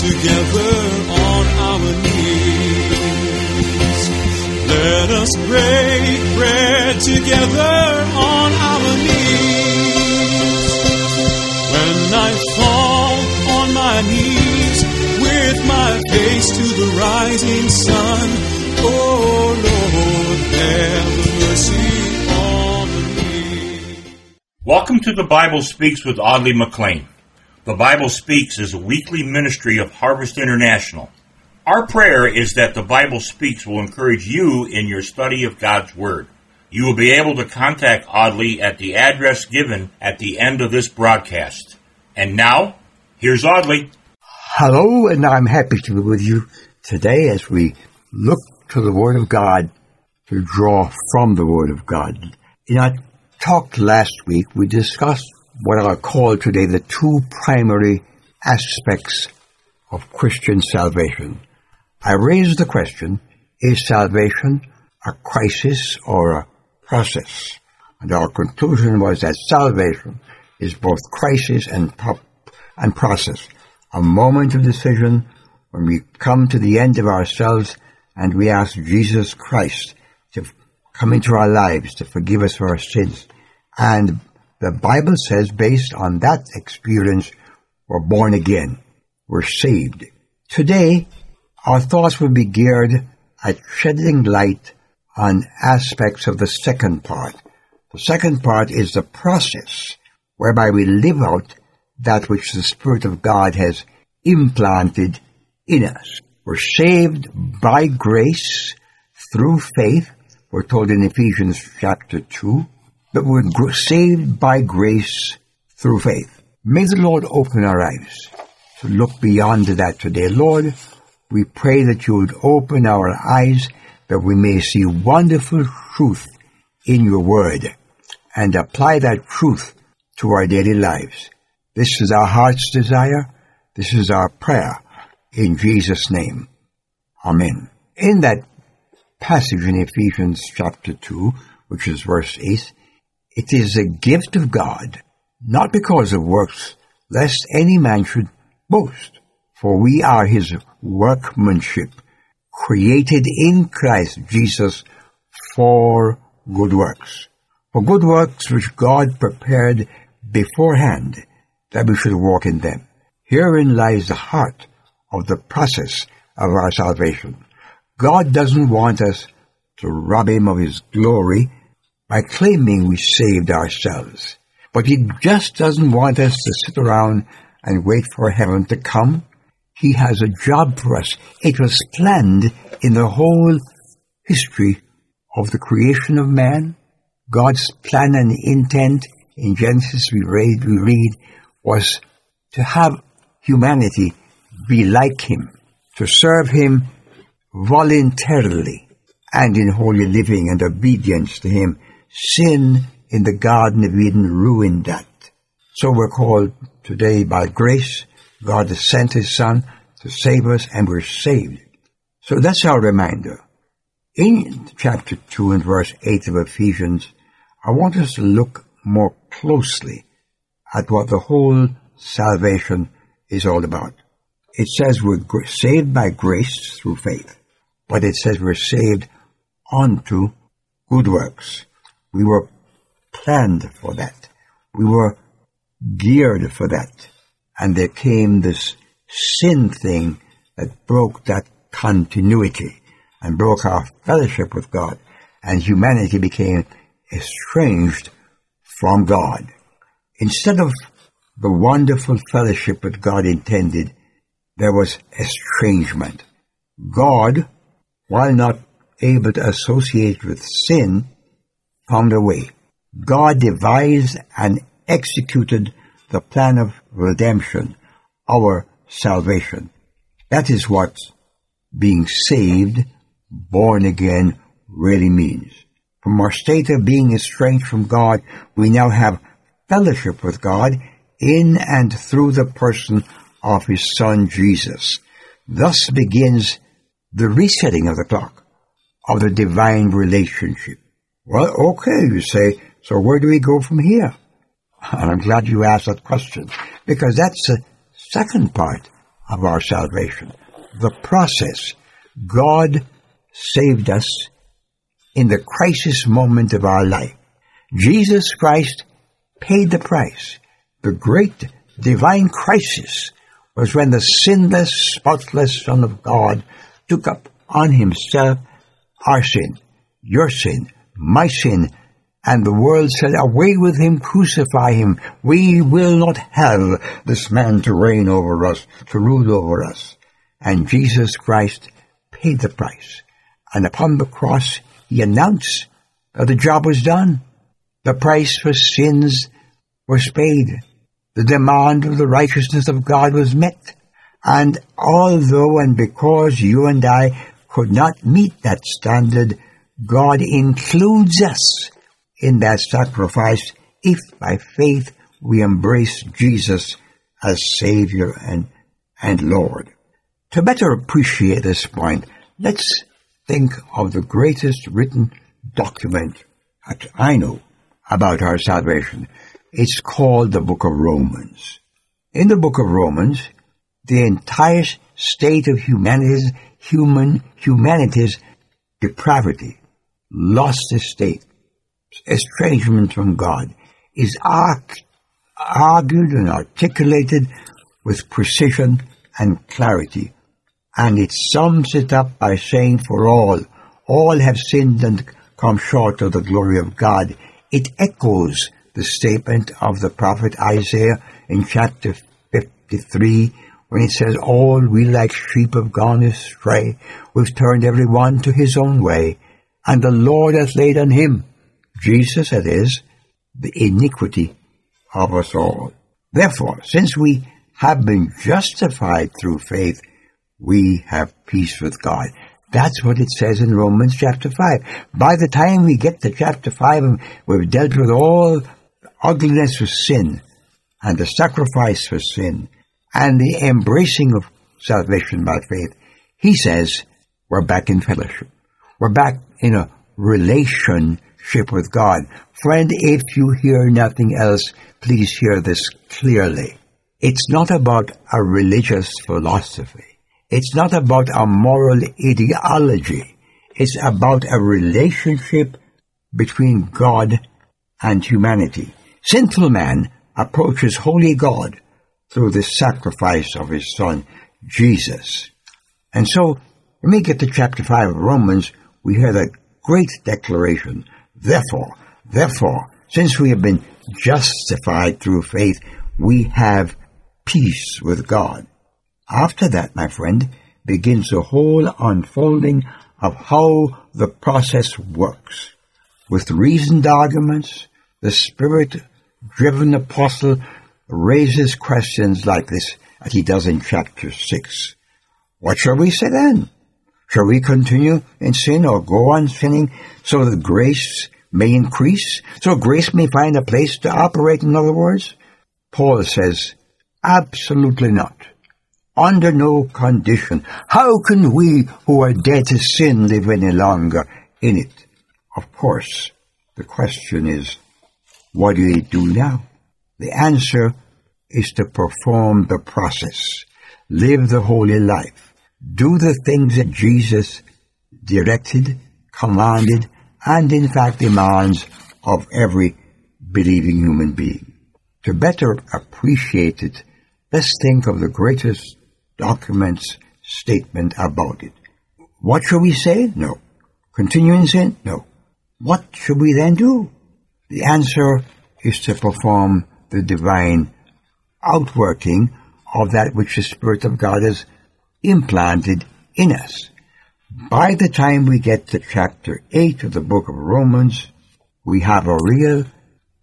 together on our knees. Let us break bread together on our knees. When I fall on my knees with my face to the rising sun, oh Lord, have mercy. Welcome to the Bible Speaks with Audley McLean. The Bible Speaks is a weekly ministry of Harvest International. Our prayer is that the Bible Speaks will encourage you in your study of God's Word. You will be able to contact Audley at the address given at the end of this broadcast. And now, here's Audley. Hello, and I'm happy to be with you today as we look to the Word of God to draw from the Word of God. In our talk last week, we discussed what are called today the two primary aspects of Christian salvation. I raised the question, is salvation a crisis or a process? And our conclusion was that salvation is both crisis and, pro- and process. A moment of decision when we come to the end of ourselves and we ask Jesus Christ to come into our lives to forgive us for our sins. And the Bible says, based on that experience, we're born again. We're saved. Today, our thoughts will be geared at shedding light on aspects of the second part. The second part is the process whereby we live out that which the Spirit of God has implanted in us. We're saved by grace through faith. We're told in Ephesians chapter 2 that we're saved by grace through faith. May the Lord open our eyes to look beyond that today. Lord, we pray that you would open our eyes that we may see wonderful truth in your word and apply that truth to our daily lives. This is our heart's desire. This is our prayer in Jesus' name. Amen. In that passage in Ephesians chapter 2, which is verse 8, it is a gift of God, not because of works, lest any man should boast. For we are his workmanship, created in Christ Jesus for good works. For good works which God prepared beforehand that we should walk in them. Herein lies the heart of the process of our salvation. God doesn't want us to rob him of his glory by claiming we saved ourselves. But he just doesn't want us to sit around and wait for heaven to come. He has a job for us. It was planned in the whole history of the creation of man. God's plan and intent in Genesis we read, we read was to have humanity be like him, to serve him voluntarily and in holy living and obedience to him. Sin in the Garden of Eden ruined that. So we're called today by grace. God has sent his son to save us and we're saved. So that's our reminder. In chapter 2 and verse 8 of Ephesians, I want us to look more closely at what the whole salvation is all about. It says we're saved by grace through faith, but it says we're saved unto good works. We were planned for that. We were geared for that. And there came this sin thing that broke that continuity and broke our fellowship with God. And humanity became estranged from God. Instead of the wonderful fellowship that God intended, there was estrangement. God, while not able to associate with sin, found a way. God devised and executed the plan of redemption, our salvation. That is what being saved, born again, really means. From our state of being estranged from God, we now have fellowship with God in and through the person of His Son Jesus. Thus begins the resetting of the clock of the divine relationship. Well, okay, you say, so where do we go from here? And I'm glad you asked that question because that's the second part of our salvation. The process. God saved us in the crisis moment of our life. Jesus Christ paid the price. The great divine crisis was when the sinless, spotless Son of God took up on himself our sin, your sin, my sin, and the world said, Away with him, crucify him. We will not have this man to reign over us, to rule over us. And Jesus Christ paid the price. And upon the cross, he announced that the job was done. The price for sins was paid. The demand of the righteousness of God was met. And although and because you and I could not meet that standard, God includes us in that sacrifice if by faith we embrace Jesus as Savior and, and Lord. To better appreciate this point, let's think of the greatest written document that I know about our salvation. It's called the book of Romans. In the book of Romans, the entire state of humanity's, human, humanity's depravity, lost estate, estrangement from God, is argued and articulated with precision and clarity. And it sums it up by saying, for all, all have sinned and come short of the glory of God. It echoes the statement of the prophet Isaiah in chapter 53 when it says, All we like sheep have gone astray. We've turned every one to his own way. And the Lord hath laid on him, Jesus that is, the iniquity of us all. Therefore, since we have been justified through faith, we have peace with God. That's what it says in Romans chapter 5. By the time we get to chapter 5 we've dealt with all ugliness of sin and the sacrifice for sin and the embracing of salvation by faith, he says we're back in fellowship. We're back in a relationship with God. Friend, if you hear nothing else, please hear this clearly. It's not about a religious philosophy. It's not about a moral ideology. It's about a relationship between God and humanity. Sinful man approaches holy God through the sacrifice of his son, Jesus. And so, when we get to chapter 5 of Romans, we hear that great declaration, therefore, therefore, since we have been justified through faith, we have peace with God. After that, my friend, begins the whole unfolding of how the process works. With reasoned arguments, the Spirit-driven apostle raises questions like this as he does in chapter 6. What shall we say then? Shall we continue in sin or go on sinning so that grace may increase? So grace may find a place to operate, in other words? Paul says, absolutely not under no condition. How can we who are dead to sin live any longer in it? Of course, the question is, what do we do now? The answer is to perform the process. Live the holy life. Do the things that Jesus directed, commanded, and in fact demands of every believing human being. To better appreciate it, let's think of the greatest documents statement about it. What shall we say? No. Continue in sin? No. What should we then do? The answer is to perform the divine outworking of that which the Spirit of God has implanted in us. By the time we get to chapter 8 of the book of Romans, we have a real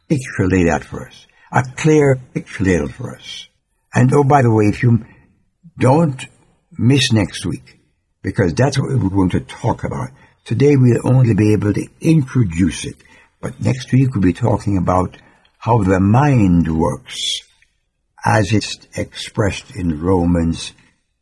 picture laid out for us, a clear picture laid out for us. And oh, by the way, if you don't miss next week because that's what we're going to talk about. Today we'll only be able to introduce it, but next week we'll be talking about how the mind works as it's expressed in Romans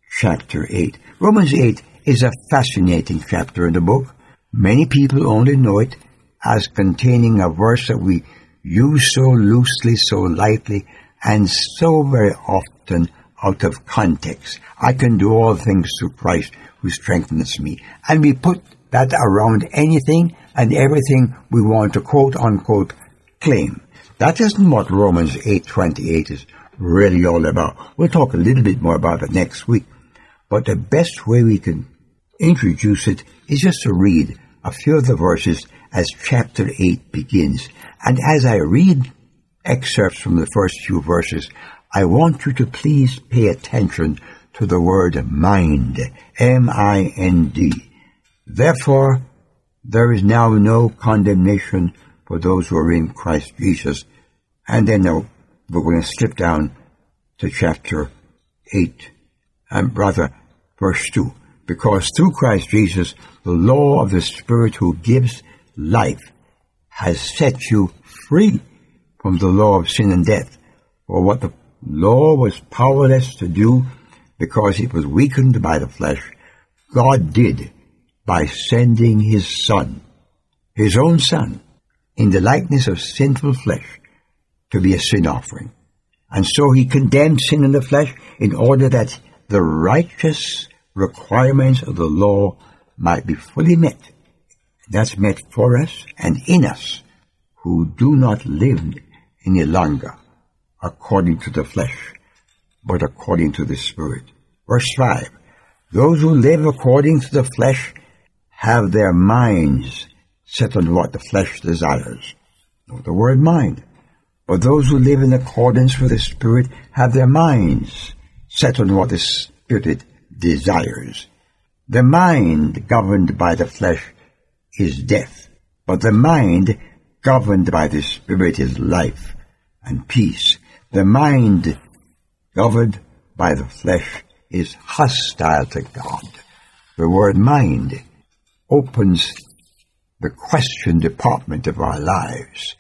chapter 8. Romans 8 is a fascinating chapter in the book. Many people only know it as containing a verse that we use so loosely, so lightly, and so very often out of context. I can do all things through Christ who strengthens me. And we put that around anything and everything we want to quote unquote claim. That isn't what Romans 8:28 is really all about. We'll talk a little bit more about it next week. But the best way we can introduce it is just to read a few of the verses as chapter 8 begins. And as I read excerpts from the first few verses, I want you to please pay attention to the word mind. M-I-N-D. Therefore, there is now no condemnation for those who are in Christ Jesus. And then we're going to skip down to chapter 8, and brother. verse 2. Because through Christ Jesus, the law of the Spirit who gives life has set you free from the law of sin and death. For what the law was powerless to do because it was weakened by the flesh, God did by sending his Son, his own Son, in the likeness of sinful flesh to be a sin offering. And so he condemned sin in the flesh in order that the righteous requirements of the law might be fully met. That's met for us and in us who do not live any longer according to the flesh, but according to the Spirit. Verse 5. Those who live according to the flesh have their minds set on what the flesh desires. Not The word mind. But those who live in accordance with the Spirit have their minds set on what the Spirit desires. The mind governed by the flesh is death, but the mind governed by the Spirit is life and peace. The mind governed by the flesh is hostile to God. The word mind opens the question department of our lives.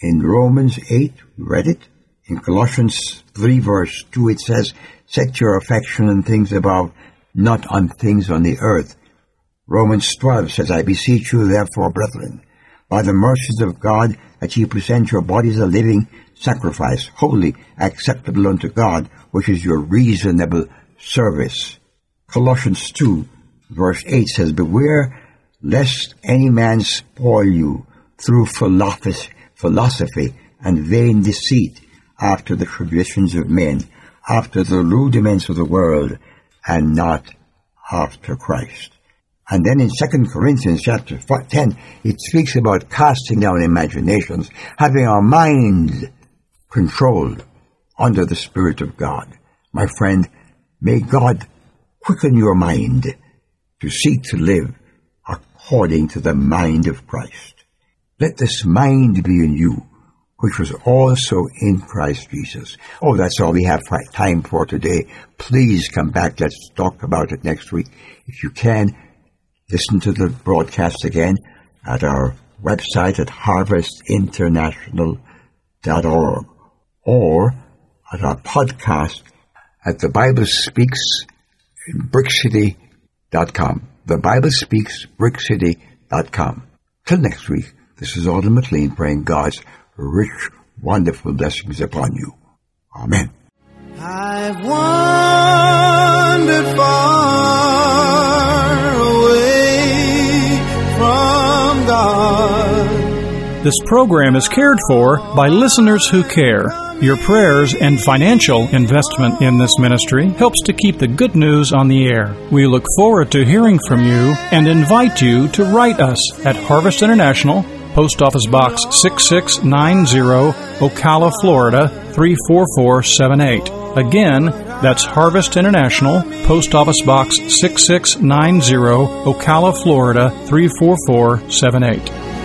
In Romans 8, we read it. In Colossians 3 verse 2 it says, Set your affection on things above, not on things on the earth. Romans 12 says, I beseech you therefore, brethren, by the mercies of God, that ye present your bodies a living sacrifice, holy, acceptable unto God, which is your reasonable service. Colossians 2 verse 8 says, Beware lest any man spoil you through philosophy and vain deceit after the traditions of men, after the rudiments of the world, and not after Christ. And then in 2 Corinthians chapter 10, it speaks about casting down imaginations, having our mind controlled under the Spirit of God. My friend, May God quicken your mind to seek to live according to the mind of Christ. Let this mind be in you, which was also in Christ Jesus. Oh, that's all we have time for today. Please come back. Let's talk about it next week. If you can, listen to the broadcast again at our website at harvestinternational.org or at our podcast at the Bible Speaks BrickCity.com. The Bible Speaks BrickCity.com. Till next week, this is Audley McLean praying God's rich, wonderful blessings upon you. Amen. I've wandered far away from God. This program is cared for by listeners who care. Your prayers and financial investment in this ministry helps to keep the good news on the air. We look forward to hearing from you and invite you to write us at Harvest International, Post Office Box 6690, Ocala, Florida 34478. Again, that's Harvest International, Post Office Box 6690, Ocala, Florida 34478.